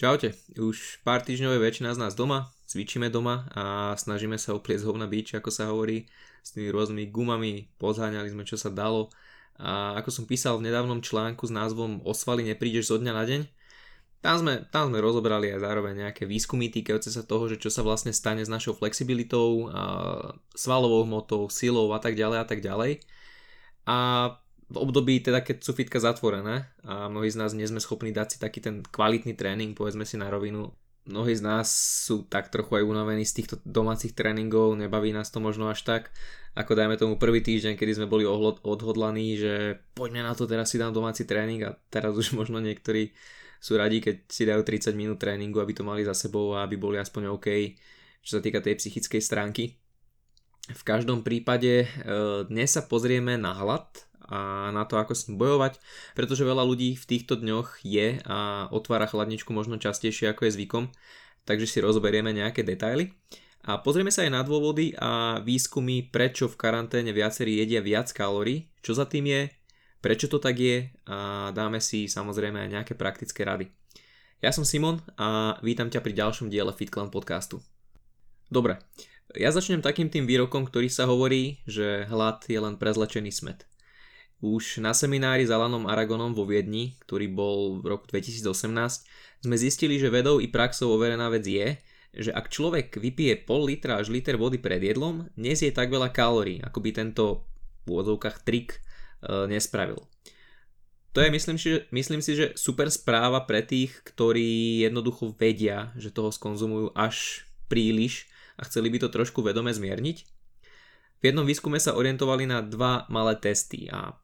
Čaute, už pár týždňov je väčšina z nás doma, cvičíme doma a snažíme sa opliecť hov beach, ako sa hovorí, s tými rôznymi gumami, pozháňali sme čo sa dalo a ako som písal v nedávnom článku s názvom Osvaly neprídeš zo dňa na deň, tam sme, tam sme rozobrali aj zároveň nejaké výskumy týkajúce sa toho, že čo sa vlastne stane s našou flexibilitou, a svalovou hmotou, silou a tak ďalej a tak ďalej. A v období teda, keď sú fitka zatvorené a mnohí z nás nie sme schopní dať si taký ten kvalitný tréning, povedzme si na rovinu. Mnohí z nás sú tak trochu aj unavení z týchto domácich tréningov, nebaví nás to možno až tak, ako dajme tomu prvý týždeň, kedy sme boli odhodlaní, že poďme na to, teraz si dám domáci tréning a teraz už možno niektorí sú radi, keď si dajú 30 minút tréningu, aby to mali za sebou a aby boli aspoň OK, čo sa týka tej psychickej stránky. V každom prípade e, dnes sa pozrieme na hlad a na to, ako s ním bojovať, pretože veľa ľudí v týchto dňoch je a otvára chladničku možno častejšie ako je zvykom, takže si rozoberieme nejaké detaily. A pozrieme sa aj na dôvody a výskumy, prečo v karanténe viacerí jedia viac kalórií, čo za tým je, prečo to tak je a dáme si samozrejme aj nejaké praktické rady. Ja som Simon a vítam ťa pri ďalšom diele FitClan podcastu. Dobre, ja začnem takým tým výrokom, ktorý sa hovorí, že hlad je len prezlečený smet. Už na seminári s Alanom Aragonom vo Viedni, ktorý bol v roku 2018, sme zistili, že vedou i praxou overená vec je, že ak človek vypije pol litra až liter vody pred jedlom, nezie tak veľa kalórií, ako by tento v úvodzovkách trik e, nespravil. To je myslím si, že, myslím si, že super správa pre tých, ktorí jednoducho vedia, že toho skonzumujú až príliš a chceli by to trošku vedome zmierniť. V jednom výskume sa orientovali na dva malé testy a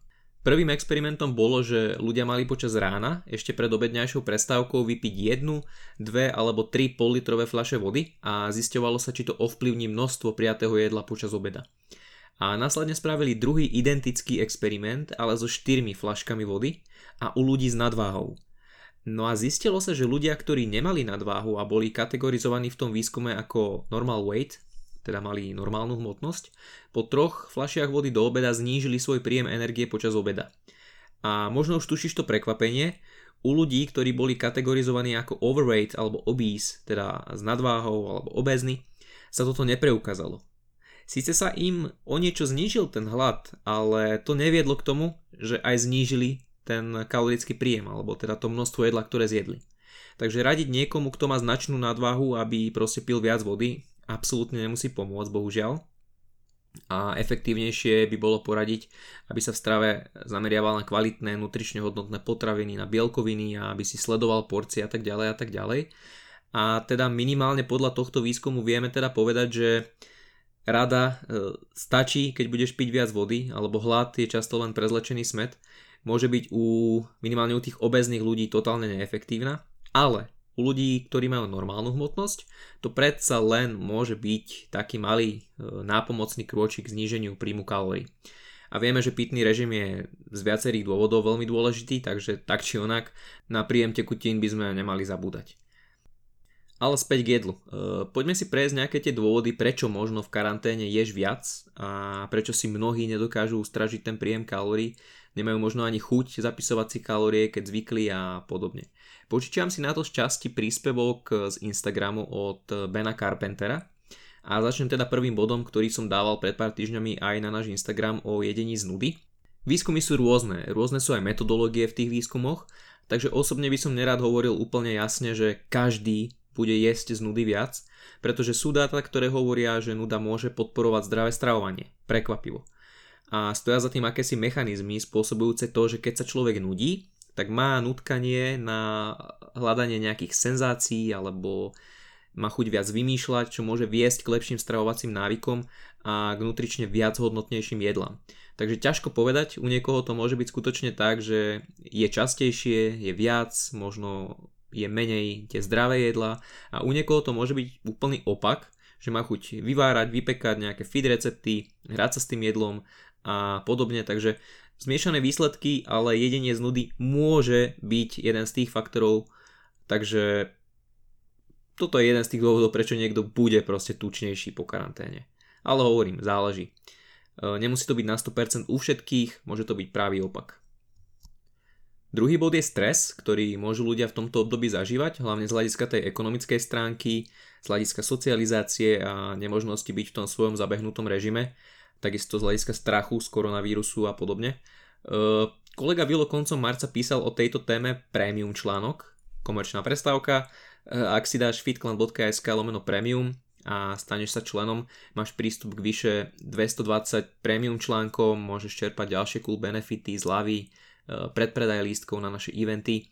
Prvým experimentom bolo, že ľudia mali počas rána, ešte pred obedňajšou prestávkou, vypiť jednu, dve alebo tri pollitrové fľaše vody a zisťovalo sa, či to ovplyvní množstvo prijatého jedla počas obeda. A následne spravili druhý identický experiment, ale so štyrmi fľaškami vody a u ľudí s nadváhou. No a zistilo sa, že ľudia, ktorí nemali nadváhu a boli kategorizovaní v tom výskume ako normal weight, teda mali normálnu hmotnosť, po troch fľašiach vody do obeda znížili svoj príjem energie počas obeda. A možno už tušíš to prekvapenie, u ľudí, ktorí boli kategorizovaní ako overweight alebo obese, teda s nadváhou alebo obezny, sa toto nepreukázalo. Sice sa im o niečo znížil ten hlad, ale to neviedlo k tomu, že aj znížili ten kalorický príjem, alebo teda to množstvo jedla, ktoré zjedli. Takže radiť niekomu, kto má značnú nadvahu, aby proste pil viac vody, absolútne nemusí pomôcť, bohužiaľ. A efektívnejšie by bolo poradiť, aby sa v strave zameriaval na kvalitné, nutrične hodnotné potraviny, na bielkoviny a aby si sledoval porcie a tak ďalej a tak ďalej. A teda minimálne podľa tohto výskumu vieme teda povedať, že rada e, stačí, keď budeš piť viac vody, alebo hlad je často len prezlečený smet, môže byť u minimálne u tých obezných ľudí totálne neefektívna, ale u ľudí, ktorí majú normálnu hmotnosť, to predsa len môže byť taký malý e, nápomocný krôčik k zníženiu príjmu kalórií. A vieme, že pitný režim je z viacerých dôvodov veľmi dôležitý, takže tak či onak na príjem tekutín by sme nemali zabúdať. Ale späť k jedlu. E, poďme si prejsť nejaké tie dôvody, prečo možno v karanténe ješ viac a prečo si mnohí nedokážu ustražiť ten príjem kalórií, nemajú možno ani chuť zapisovať si kalórie, keď zvykli a podobne. Počítam si na to z časti príspevok z Instagramu od Bena Carpentera a začnem teda prvým bodom, ktorý som dával pred pár týždňami aj na náš Instagram o jedení z nudy. Výskumy sú rôzne, rôzne sú aj metodológie v tých výskumoch, takže osobne by som nerád hovoril úplne jasne, že každý bude jesť z nudy viac, pretože sú dáta, ktoré hovoria, že nuda môže podporovať zdravé stravovanie. Prekvapivo. A stoja za tým akési mechanizmy spôsobujúce to, že keď sa človek nudí, tak má nutkanie na hľadanie nejakých senzácií alebo má chuť viac vymýšľať, čo môže viesť k lepším stravovacím návykom a k nutrične viac hodnotnejším jedlám. Takže ťažko povedať, u niekoho to môže byť skutočne tak, že je častejšie, je viac, možno je menej tie zdravé jedlá a u niekoho to môže byť úplný opak, že má chuť vyvárať, vypekať nejaké feed recepty, hrať sa s tým jedlom a podobne, takže zmiešané výsledky, ale jedenie z nudy môže byť jeden z tých faktorov, takže toto je jeden z tých dôvodov, prečo niekto bude proste tučnejší po karanténe. Ale hovorím, záleží. E, nemusí to byť na 100% u všetkých, môže to byť právý opak. Druhý bod je stres, ktorý môžu ľudia v tomto období zažívať, hlavne z hľadiska tej ekonomickej stránky, z hľadiska socializácie a nemožnosti byť v tom svojom zabehnutom režime, takisto z hľadiska strachu z koronavírusu a podobne. E, kolega Vilo koncom marca písal o tejto téme premium článok, komerčná prestávka. E, ak si dáš fitclan.sk lomeno premium a staneš sa členom, máš prístup k vyše 220 premium článkom, môžeš čerpať ďalšie cool benefity, zľavy, Eh, predpredaj lístkov na naše eventy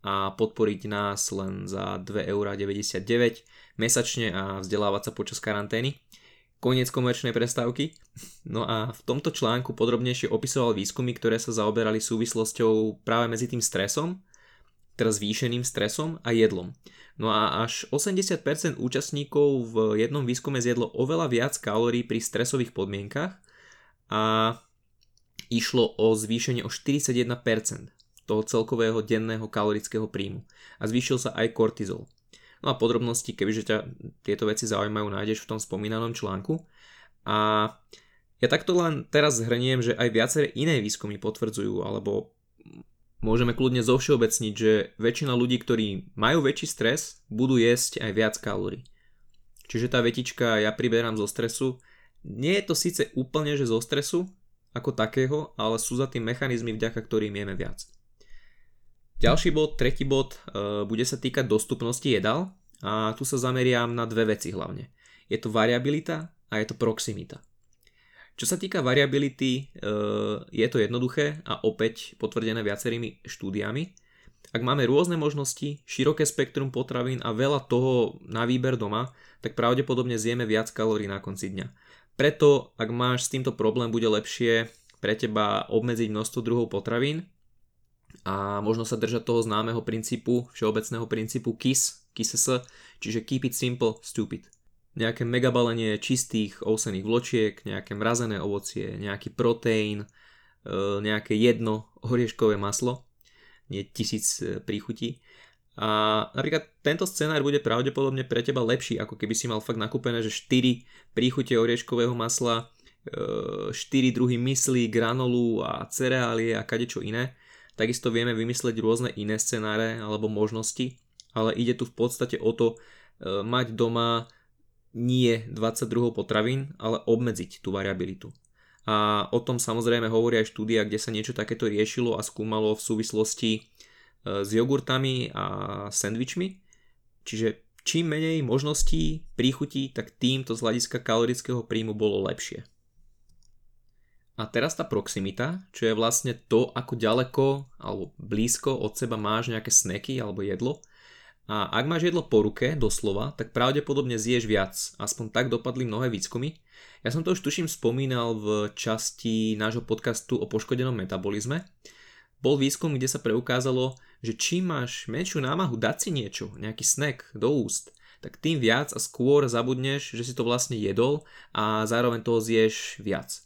a podporiť nás len za 2,99€ mesačne a vzdelávať sa počas karantény. Koniec komerčnej prestávky. No a v tomto článku podrobnejšie opisoval výskumy, ktoré sa zaoberali súvislosťou práve medzi tým stresom, teda zvýšeným stresom a jedlom. No a až 80% účastníkov v jednom výskume zjedlo oveľa viac kalórií pri stresových podmienkach a išlo o zvýšenie o 41% toho celkového denného kalorického príjmu a zvýšil sa aj kortizol. No a podrobnosti, kebyže ťa tieto veci zaujímajú, nájdeš v tom spomínanom článku. A ja takto len teraz zhrniem, že aj viaceré iné výskumy potvrdzujú, alebo môžeme kľudne zovšeobecniť, že väčšina ľudí, ktorí majú väčší stres, budú jesť aj viac kalórií. Čiže tá vetička ja priberám zo stresu, nie je to síce úplne, že zo stresu, ako takého, ale sú za tým mechanizmy, vďaka ktorým jeme viac. Ďalší bod, tretí bod, e, bude sa týkať dostupnosti jedál a tu sa zameriam na dve veci hlavne. Je to variabilita a je to proximita. Čo sa týka variability, e, je to jednoduché a opäť potvrdené viacerými štúdiami. Ak máme rôzne možnosti, široké spektrum potravín a veľa toho na výber doma, tak pravdepodobne zjeme viac kalórií na konci dňa. Preto, ak máš s týmto problém, bude lepšie pre teba obmedziť množstvo druhov potravín a možno sa držať toho známeho princípu, všeobecného princípu KISS, KISS, čiže keep it simple, stupid. Nejaké megabalenie čistých ovsených vločiek, nejaké mrazené ovocie, nejaký proteín, e, nejaké jedno horieškové maslo, nie tisíc e, príchutí a napríklad tento scenár bude pravdepodobne pre teba lepší, ako keby si mal fakt nakúpené, že 4 príchute orieškového masla, 4 e, druhy myslí, granolu a cereálie a kadečo iné. Takisto vieme vymysleť rôzne iné scenáre alebo možnosti, ale ide tu v podstate o to e, mať doma nie 22 potravín, ale obmedziť tú variabilitu. A o tom samozrejme hovorí aj štúdia, kde sa niečo takéto riešilo a skúmalo v súvislosti s jogurtami a sendvičmi. Čiže čím menej možností, príchutí, tak tým to z hľadiska kalorického príjmu bolo lepšie. A teraz tá proximita, čo je vlastne to, ako ďaleko alebo blízko od seba máš nejaké sneky alebo jedlo. A ak máš jedlo po ruke, doslova, tak pravdepodobne zješ viac. Aspoň tak dopadli mnohé výskumy. Ja som to už tuším spomínal v časti nášho podcastu o poškodenom metabolizme. Bol výskum, kde sa preukázalo, že čím máš menšiu námahu dať si niečo, nejaký snack do úst, tak tým viac a skôr zabudneš, že si to vlastne jedol a zároveň toho zješ viac.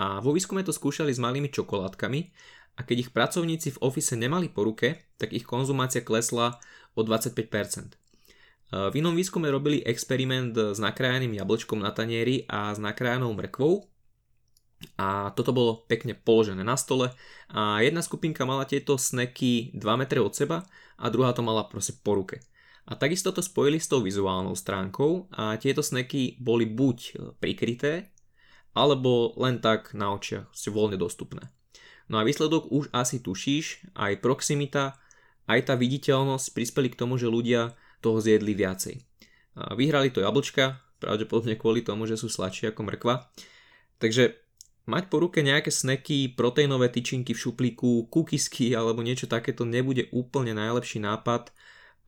A vo výskume to skúšali s malými čokoládkami a keď ich pracovníci v ofise nemali po ruke, tak ich konzumácia klesla o 25%. V inom výskume robili experiment s nakrájaným jablčkom na tanieri a s nakrájanou mrkvou a toto bolo pekne položené na stole a jedna skupinka mala tieto sneky 2 metre od seba a druhá to mala proste po ruke. A takisto to spojili s tou vizuálnou stránkou a tieto sneky boli buď prikryté, alebo len tak na očiach, ste voľne dostupné. No a výsledok už asi tušíš, aj proximita, aj tá viditeľnosť prispeli k tomu, že ľudia toho zjedli viacej. Vyhrali to jablčka, pravdepodobne kvôli tomu, že sú sladšie ako mrkva. Takže Mať po ruke nejaké sneky, proteínové tyčinky v šuplíku, kukisky alebo niečo takéto nebude úplne najlepší nápad,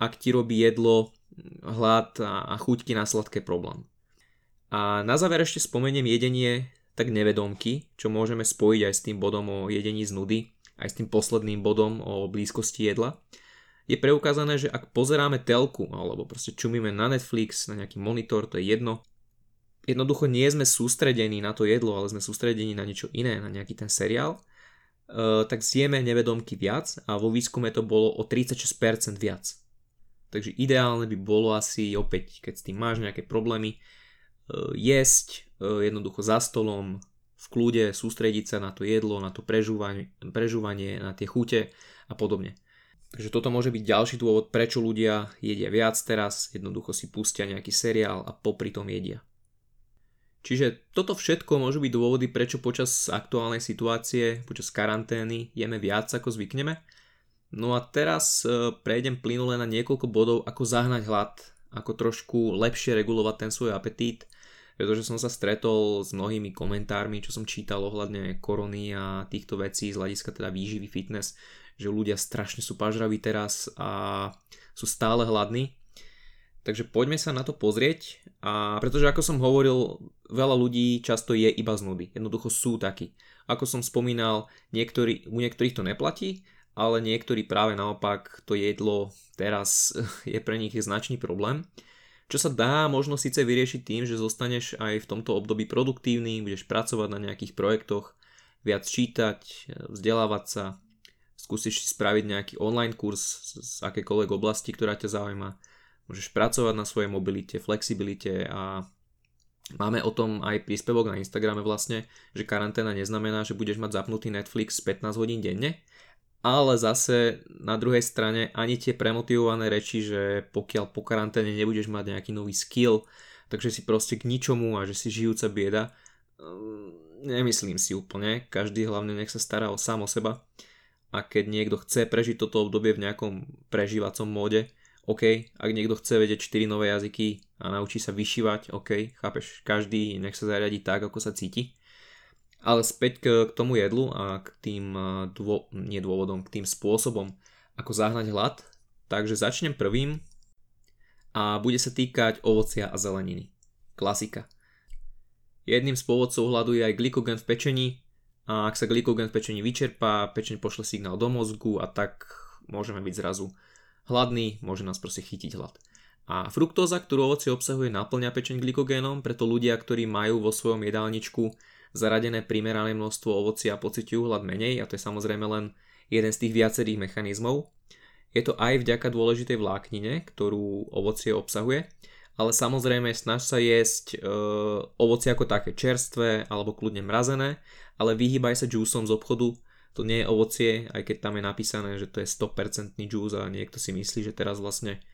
ak ti robí jedlo, hlad a chuťky na sladké problém. A na záver ešte spomeniem jedenie tak nevedomky, čo môžeme spojiť aj s tým bodom o jedení z nudy, aj s tým posledným bodom o blízkosti jedla. Je preukázané, že ak pozeráme telku alebo proste čumíme na Netflix, na nejaký monitor, to je jedno, jednoducho nie sme sústredení na to jedlo, ale sme sústredení na niečo iné, na nejaký ten seriál, uh, tak zjeme nevedomky viac a vo výskume to bolo o 36% viac. Takže ideálne by bolo asi opäť, keď s tým máš nejaké problémy, jesť uh, jednoducho za stolom, v kľude sústrediť sa na to jedlo, na to prežúvanie, prežúvanie na tie chute a podobne. Takže toto môže byť ďalší dôvod, prečo ľudia jedia viac teraz, jednoducho si pustia nejaký seriál a popri tom jedia. Čiže toto všetko môžu byť dôvody, prečo počas aktuálnej situácie, počas karantény jeme viac ako zvykneme. No a teraz e, prejdem plynule na niekoľko bodov, ako zahnať hlad, ako trošku lepšie regulovať ten svoj apetít, pretože som sa stretol s mnohými komentármi, čo som čítal ohľadne korony a týchto vecí z hľadiska teda výživy, fitness, že ľudia strašne sú pažraví teraz a sú stále hladní. Takže poďme sa na to pozrieť a pretože ako som hovoril, veľa ľudí často je iba z nudy. Jednoducho sú takí. Ako som spomínal, niektorí, u niektorých to neplatí, ale niektorí práve naopak to jedlo teraz je pre nich značný problém čo sa dá možno síce vyriešiť tým, že zostaneš aj v tomto období produktívny, budeš pracovať na nejakých projektoch, viac čítať, vzdelávať sa, skúsiš si spraviť nejaký online kurz z akékoľvek oblasti, ktorá ťa zaujíma, môžeš pracovať na svojej mobilite, flexibilite a máme o tom aj príspevok na Instagrame vlastne, že karanténa neznamená, že budeš mať zapnutý Netflix 15 hodín denne, ale zase na druhej strane ani tie premotivované reči, že pokiaľ po karanténe nebudeš mať nejaký nový skill, takže si proste k ničomu a že si žijúca bieda, mm, nemyslím si úplne, každý hlavne nech sa stará o sám o seba. A keď niekto chce prežiť toto obdobie v nejakom prežívacom móde, OK, ak niekto chce vedieť 4 nové jazyky a naučí sa vyšívať, OK, chápeš, každý nech sa zariadi tak, ako sa cíti. Ale späť k, k tomu jedlu a k tým dô, nie dôvodom, k tým spôsobom, ako zahnať hlad. Takže začnem prvým a bude sa týkať ovocia a zeleniny. Klasika. Jedným z pôvodcov hladu je aj glykogen v pečení a ak sa glykogen v pečení vyčerpá, pečeň pošle signál do mozgu a tak môžeme byť zrazu hladný, môže nás proste chytiť hlad. A fruktóza, ktorú ovocie obsahuje, naplňa pečeň glykogénom, preto ľudia, ktorí majú vo svojom jedálničku zaradené primerané množstvo ovocia pociťujú hlad menej a to je samozrejme len jeden z tých viacerých mechanizmov. Je to aj vďaka dôležitej vláknine, ktorú ovocie obsahuje, ale samozrejme snaž sa jesť e, ovocie ako také čerstvé alebo kľudne mrazené, ale vyhýbaj sa džúsom z obchodu, to nie je ovocie, aj keď tam je napísané, že to je 100% džús a niekto si myslí, že teraz vlastne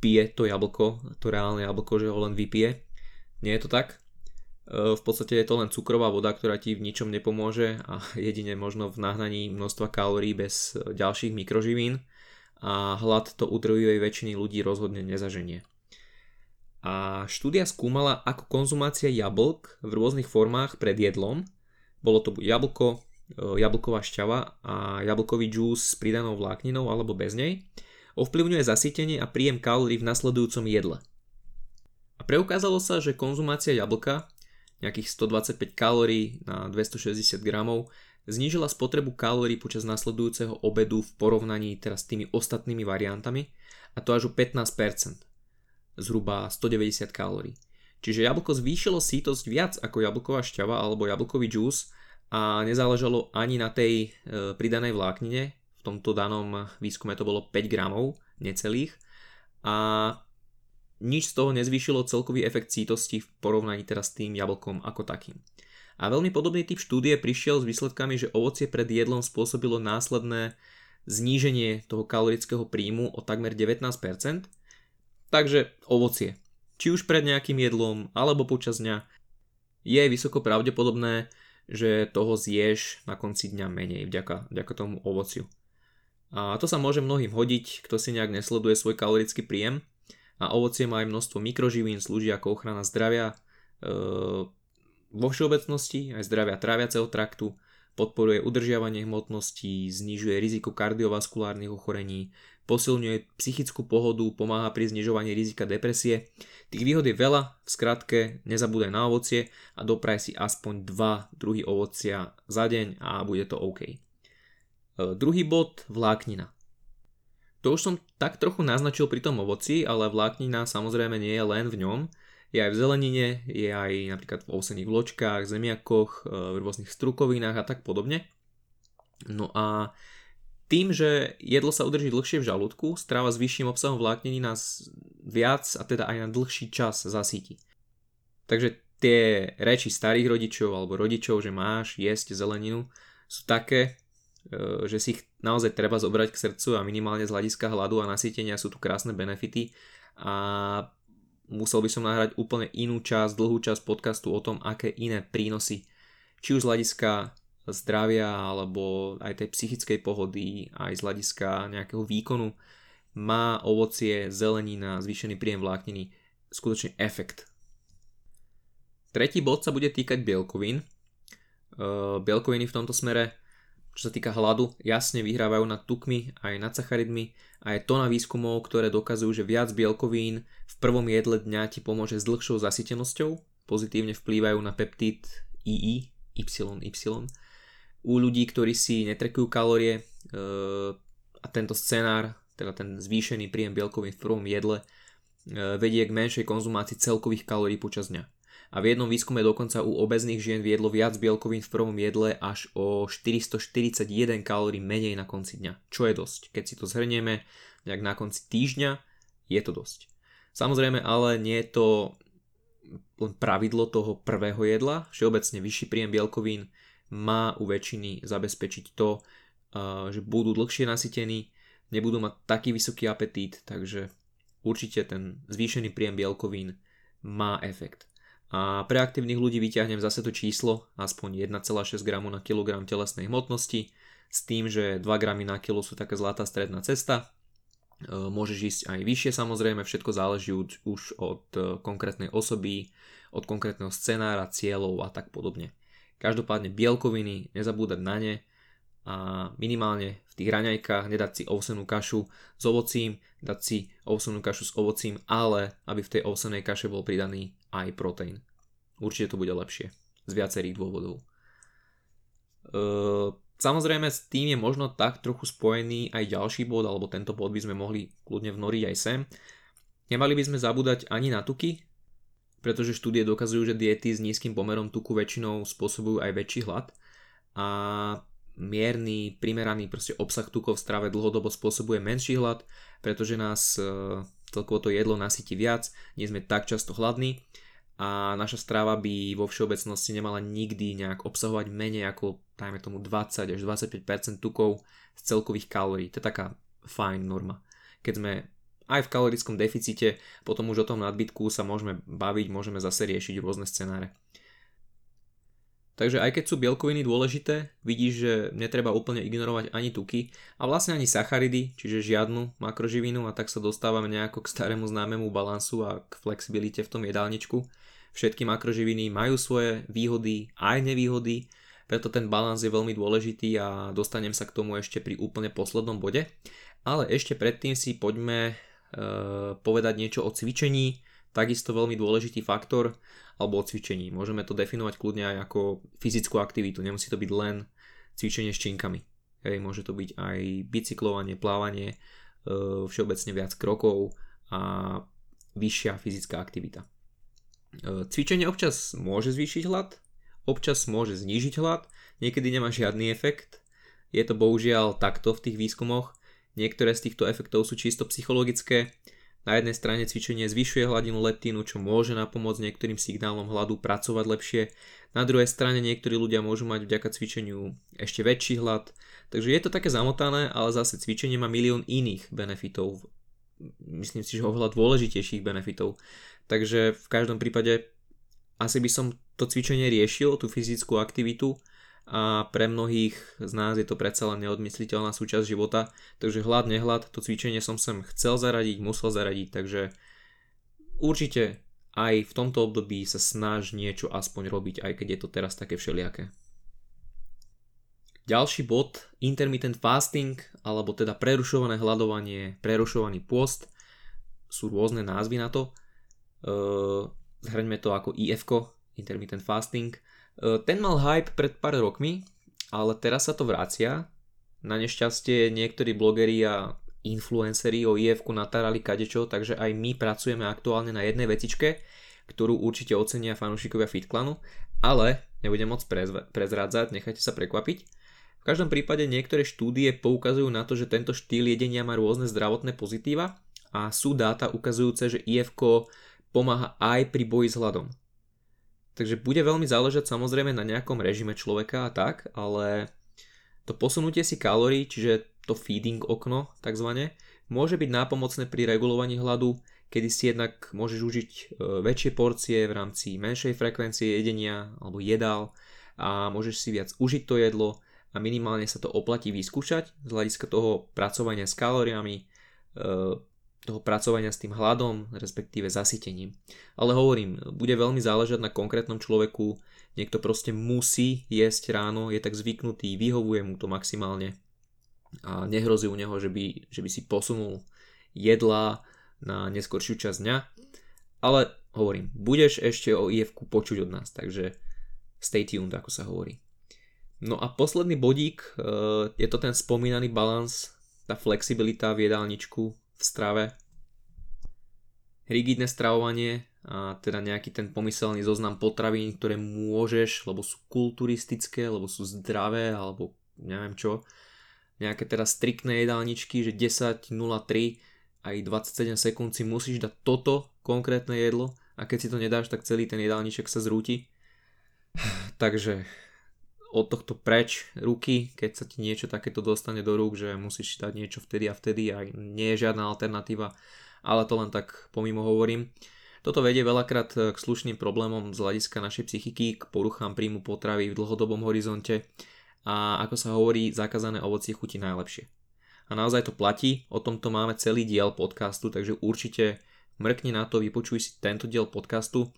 pije to jablko, to reálne jablko, že ho len vypije. Nie je to tak. E, v podstate je to len cukrová voda, ktorá ti v ničom nepomôže a jedine možno v nahnaní množstva kalórií bez e, ďalších mikroživín a hlad to u väčšiny ľudí rozhodne nezaženie. A štúdia skúmala, ako konzumácia jablk v rôznych formách pred jedlom, bolo to buď jablko, e, jablková šťava a jablkový džús s pridanou vlákninou alebo bez nej, ovplyvňuje zasítenie a príjem kalórií v nasledujúcom jedle. A preukázalo sa, že konzumácia jablka nejakých 125 kalórií na 260 gramov, znížila spotrebu kalórií počas nasledujúceho obedu v porovnaní teraz s tými ostatnými variantami a to až o 15%, zhruba 190 kalórií. Čiže jablko zvýšilo sítosť viac ako jablková šťava alebo jablkový džús a nezáležalo ani na tej e, pridanej vláknine, v tomto danom výskume to bolo 5 gramov necelých a nič z toho nezvýšilo celkový efekt sítosti v porovnaní teraz s tým jablkom ako takým. A veľmi podobný typ štúdie prišiel s výsledkami, že ovocie pred jedlom spôsobilo následné zníženie toho kalorického príjmu o takmer 19%. Takže ovocie, či už pred nejakým jedlom alebo počas dňa, je vysoko pravdepodobné, že toho zješ na konci dňa menej vďaka, vďaka tomu ovociu. A to sa môže mnohým hodiť, kto si nejak nesleduje svoj kalorický príjem, a ovocie má aj množstvo mikroživín, slúži ako ochrana zdravia e, vo všeobecnosti, aj zdravia tráviaceho traktu, podporuje udržiavanie hmotnosti, znižuje riziko kardiovaskulárnych ochorení, posilňuje psychickú pohodu, pomáha pri znižovaní rizika depresie. Tých výhod je veľa, v skratke nezabúdaj na ovocie a dopraj si aspoň 2 druhy ovocia za deň a bude to OK. E, druhý bod, vláknina. To už som tak trochu naznačil pri tom ovoci, ale vláknina samozrejme nie je len v ňom. Je aj v zelenine, je aj napríklad v ovsených vločkách, zemiakoch, e, v rôznych strukovinách a tak podobne. No a tým, že jedlo sa udrží dlhšie v žalúdku, stráva s vyšším obsahom vlákniny nás viac a teda aj na dlhší čas zasíti. Takže tie reči starých rodičov alebo rodičov, že máš jesť zeleninu, sú také, e, že si ich naozaj treba zobrať k srdcu a minimálne z hľadiska hladu a nasýtenia sú tu krásne benefity a musel by som nahrať úplne inú časť, dlhú časť podcastu o tom, aké iné prínosy, či už z hľadiska zdravia alebo aj tej psychickej pohody, aj z hľadiska nejakého výkonu, má ovocie, zelenina, zvýšený príjem vlákniny skutočne efekt. Tretí bod sa bude týkať bielkovín. Bielkoviny v tomto smere čo sa týka hladu, jasne vyhrávajú nad tukmi aj nad sacharidmi a je to na výskumov, ktoré dokazujú, že viac bielkovín v prvom jedle dňa ti pomôže s dlhšou zasytenosťou, pozitívne vplývajú na peptid II, YY. U ľudí, ktorí si netrekujú kalórie e, a tento scenár, teda ten zvýšený príjem bielkovín v prvom jedle, e, vedie k menšej konzumácii celkových kalórií počas dňa a v jednom výskume dokonca u obezných žien viedlo viac bielkovín v prvom jedle až o 441 kalórií menej na konci dňa, čo je dosť. Keď si to zhrnieme nejak na konci týždňa, je to dosť. Samozrejme, ale nie je to len pravidlo toho prvého jedla, všeobecne vyšší príjem bielkovín má u väčšiny zabezpečiť to, že budú dlhšie nasytení, nebudú mať taký vysoký apetít, takže určite ten zvýšený príjem bielkovín má efekt. A pre aktívnych ľudí vyťahnem zase to číslo, aspoň 1,6 g na kilogram telesnej hmotnosti, s tým, že 2 g na kilo sú taká zlatá stredná cesta. E, môžeš ísť aj vyššie samozrejme, všetko záleží už od e, konkrétnej osoby, od konkrétneho scenára, cieľov a tak podobne. Každopádne bielkoviny, nezabúdať na ne a minimálne v tých raňajkách nedať si ovsenú kašu s ovocím, dať si ovsenú kašu s ovocím, ale aby v tej ovsenej kaše bol pridaný aj proteín. Určite to bude lepšie. Z viacerých dôvodov. E, samozrejme s tým je možno tak trochu spojený aj ďalší bod, alebo tento bod by sme mohli kľudne vnoriť aj sem. Nemali by sme zabúdať ani na tuky, pretože štúdie dokazujú, že diety s nízkym pomerom tuku väčšinou spôsobujú aj väčší hlad a mierny, primeraný proste obsah tukov v strave dlhodobo spôsobuje menší hlad, pretože nás e, celkovo to jedlo nasytí viac, nie sme tak často hladní a naša strava by vo všeobecnosti nemala nikdy nejak obsahovať menej ako dajme tomu 20 až 25% tukov z celkových kalórií. To je taká fajn norma. Keď sme aj v kalorickom deficite, potom už o tom nadbytku sa môžeme baviť, môžeme zase riešiť rôzne scenáre. Takže aj keď sú bielkoviny dôležité, vidíš, že netreba úplne ignorovať ani tuky a vlastne ani sacharidy, čiže žiadnu makroživinu a tak sa dostávame nejako k starému známemu balansu a k flexibilite v tom jedálničku. Všetky makroživiny majú svoje výhody aj nevýhody, preto ten balans je veľmi dôležitý a dostanem sa k tomu ešte pri úplne poslednom bode. Ale ešte predtým si poďme e, povedať niečo o cvičení, takisto veľmi dôležitý faktor alebo o cvičení. Môžeme to definovať kľudne aj ako fyzickú aktivitu, nemusí to byť len cvičenie s činkami. Hej, môže to byť aj bicyklovanie, plávanie, e, všeobecne viac krokov a vyššia fyzická aktivita. E, cvičenie občas môže zvýšiť hlad, občas môže znížiť hlad, niekedy nemá žiadny efekt. Je to bohužiaľ takto v tých výskumoch. Niektoré z týchto efektov sú čisto psychologické, na jednej strane cvičenie zvyšuje hladinu leptínu, čo môže napomôcť niektorým signálom hladu pracovať lepšie. Na druhej strane niektorí ľudia môžu mať vďaka cvičeniu ešte väčší hlad. Takže je to také zamotané, ale zase cvičenie má milión iných benefitov. Myslím si, že oveľa dôležitejších benefitov. Takže v každom prípade asi by som to cvičenie riešil, tú fyzickú aktivitu, a pre mnohých z nás je to predsa len neodmysliteľná súčasť života, takže hlad, nehlad, to cvičenie som sem chcel zaradiť, musel zaradiť, takže určite aj v tomto období sa snaž niečo aspoň robiť, aj keď je to teraz také všelijaké. Ďalší bod, intermittent fasting, alebo teda prerušované hľadovanie, prerušovaný pôst, sú rôzne názvy na to. Zhrňme to ako IF, intermittent fasting – ten mal hype pred pár rokmi, ale teraz sa to vracia. Na nešťastie niektorí blogeri a influenceri o if natárali kadečo, takže aj my pracujeme aktuálne na jednej vecičke, ktorú určite ocenia fanúšikovia FitClanu, ale nebudem moc prezrádzať, nechajte sa prekvapiť. V každom prípade niektoré štúdie poukazujú na to, že tento štýl jedenia má rôzne zdravotné pozitíva a sú dáta ukazujúce, že IF pomáha aj pri boji s hladom. Takže bude veľmi záležať samozrejme na nejakom režime človeka a tak, ale to posunutie si kalórií, čiže to feeding okno takzvané, môže byť nápomocné pri regulovaní hladu, kedy si jednak môžeš užiť e, väčšie porcie v rámci menšej frekvencie jedenia alebo jedál a môžeš si viac užiť to jedlo a minimálne sa to oplatí vyskúšať z hľadiska toho pracovania s kalóriami, e, toho pracovania s tým hladom, respektíve zasytením. Ale hovorím, bude veľmi záležať na konkrétnom človeku, niekto proste musí jesť ráno, je tak zvyknutý, vyhovuje mu to maximálne a nehrozí u neho, že by, že by si posunul jedla na neskoršiu časť dňa. Ale hovorím, budeš ešte o if počuť od nás, takže stay tuned, ako sa hovorí. No a posledný bodík, e, je to ten spomínaný balans, tá flexibilita v jedálničku, v strave, rigidné stravovanie a teda nejaký ten pomyselný zoznam potravín, ktoré môžeš, lebo sú kulturistické, lebo sú zdravé, alebo neviem čo, nejaké teda striktné jedálničky, že 10, 03 aj 27 sekúnd si musíš dať toto konkrétne jedlo a keď si to nedáš, tak celý ten jedálniček sa zrúti. Takže od tohto preč ruky, keď sa ti niečo takéto dostane do rúk, že musíš dať niečo vtedy a vtedy a nie je žiadna alternatíva, ale to len tak pomimo hovorím. Toto vedie veľakrát k slušným problémom z hľadiska našej psychiky, k poruchám príjmu potravy v dlhodobom horizonte a ako sa hovorí, zakázané ovocie chutí najlepšie. A naozaj to platí, o tomto máme celý diel podcastu, takže určite mrkni na to, vypočuj si tento diel podcastu.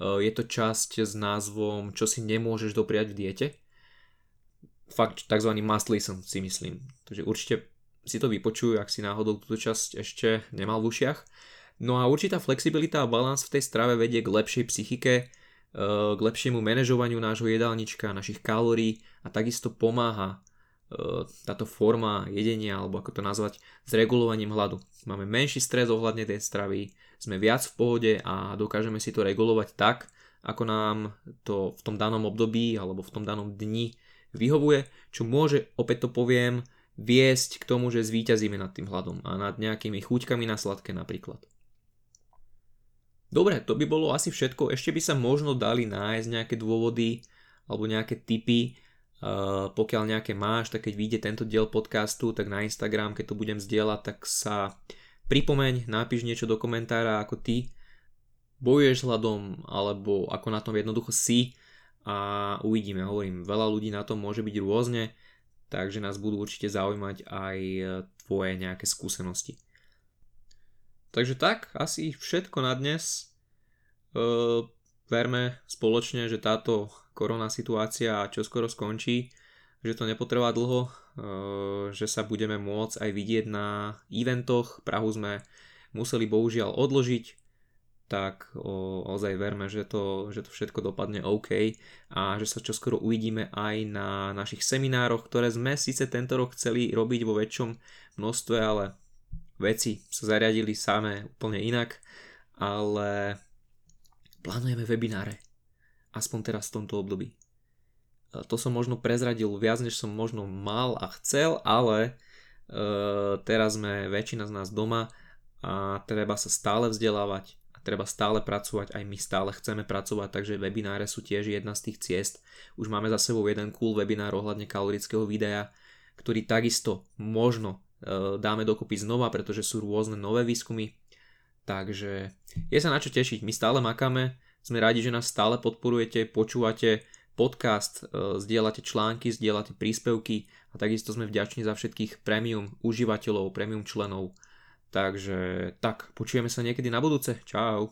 Je to časť s názvom Čo si nemôžeš dopriať v diete fakt tzv. must listen si myslím. Takže určite si to vypočujú, ak si náhodou túto časť ešte nemal v ušiach. No a určitá flexibilita a balans v tej strave vedie k lepšej psychike, e, k lepšiemu manažovaniu nášho jedálnička, našich kalórií a takisto pomáha e, táto forma jedenia, alebo ako to nazvať, s regulovaním hladu. Máme menší stres ohľadne tej stravy, sme viac v pohode a dokážeme si to regulovať tak, ako nám to v tom danom období alebo v tom danom dni vyhovuje, čo môže, opäť to poviem, viesť k tomu, že zvíťazíme nad tým hladom a nad nejakými chuťkami na sladké napríklad. Dobre, to by bolo asi všetko. Ešte by sa možno dali nájsť nejaké dôvody alebo nejaké tipy, Uh, pokiaľ nejaké máš, tak keď vyjde tento diel podcastu, tak na Instagram, keď to budem zdieľať, tak sa pripomeň, napíš niečo do komentára, ako ty bojuješ s hľadom, alebo ako na tom jednoducho si a uvidíme, hovorím, veľa ľudí na tom môže byť rôzne, takže nás budú určite zaujímať aj e, tvoje nejaké skúsenosti. Takže tak, asi všetko na dnes. E, verme spoločne, že táto korona situácia čoskoro skončí, že to nepotrvá dlho, e, že sa budeme môcť aj vidieť na eventoch. Prahu sme museli bohužiaľ odložiť, tak o, ozaj verme, že to, že to všetko dopadne OK a že sa čoskoro uvidíme aj na našich seminároch, ktoré sme síce tento rok chceli robiť vo väčšom množstve, ale veci sa zariadili samé úplne inak, ale plánujeme webináre, aspoň teraz v tomto období. E, to som možno prezradil viac, než som možno mal a chcel, ale e, teraz sme väčšina z nás doma a treba sa stále vzdelávať, treba stále pracovať, aj my stále chceme pracovať, takže webináre sú tiež jedna z tých ciest. Už máme za sebou jeden cool webinár ohľadne kalorického videa, ktorý takisto možno e, dáme dokopy znova, pretože sú rôzne nové výskumy. Takže je sa na čo tešiť, my stále makáme, sme radi, že nás stále podporujete, počúvate podcast, e, zdieľate články, zdieľate príspevky a takisto sme vďační za všetkých premium užívateľov, premium členov Takže tak, počujeme sa niekedy na budúce. Čau.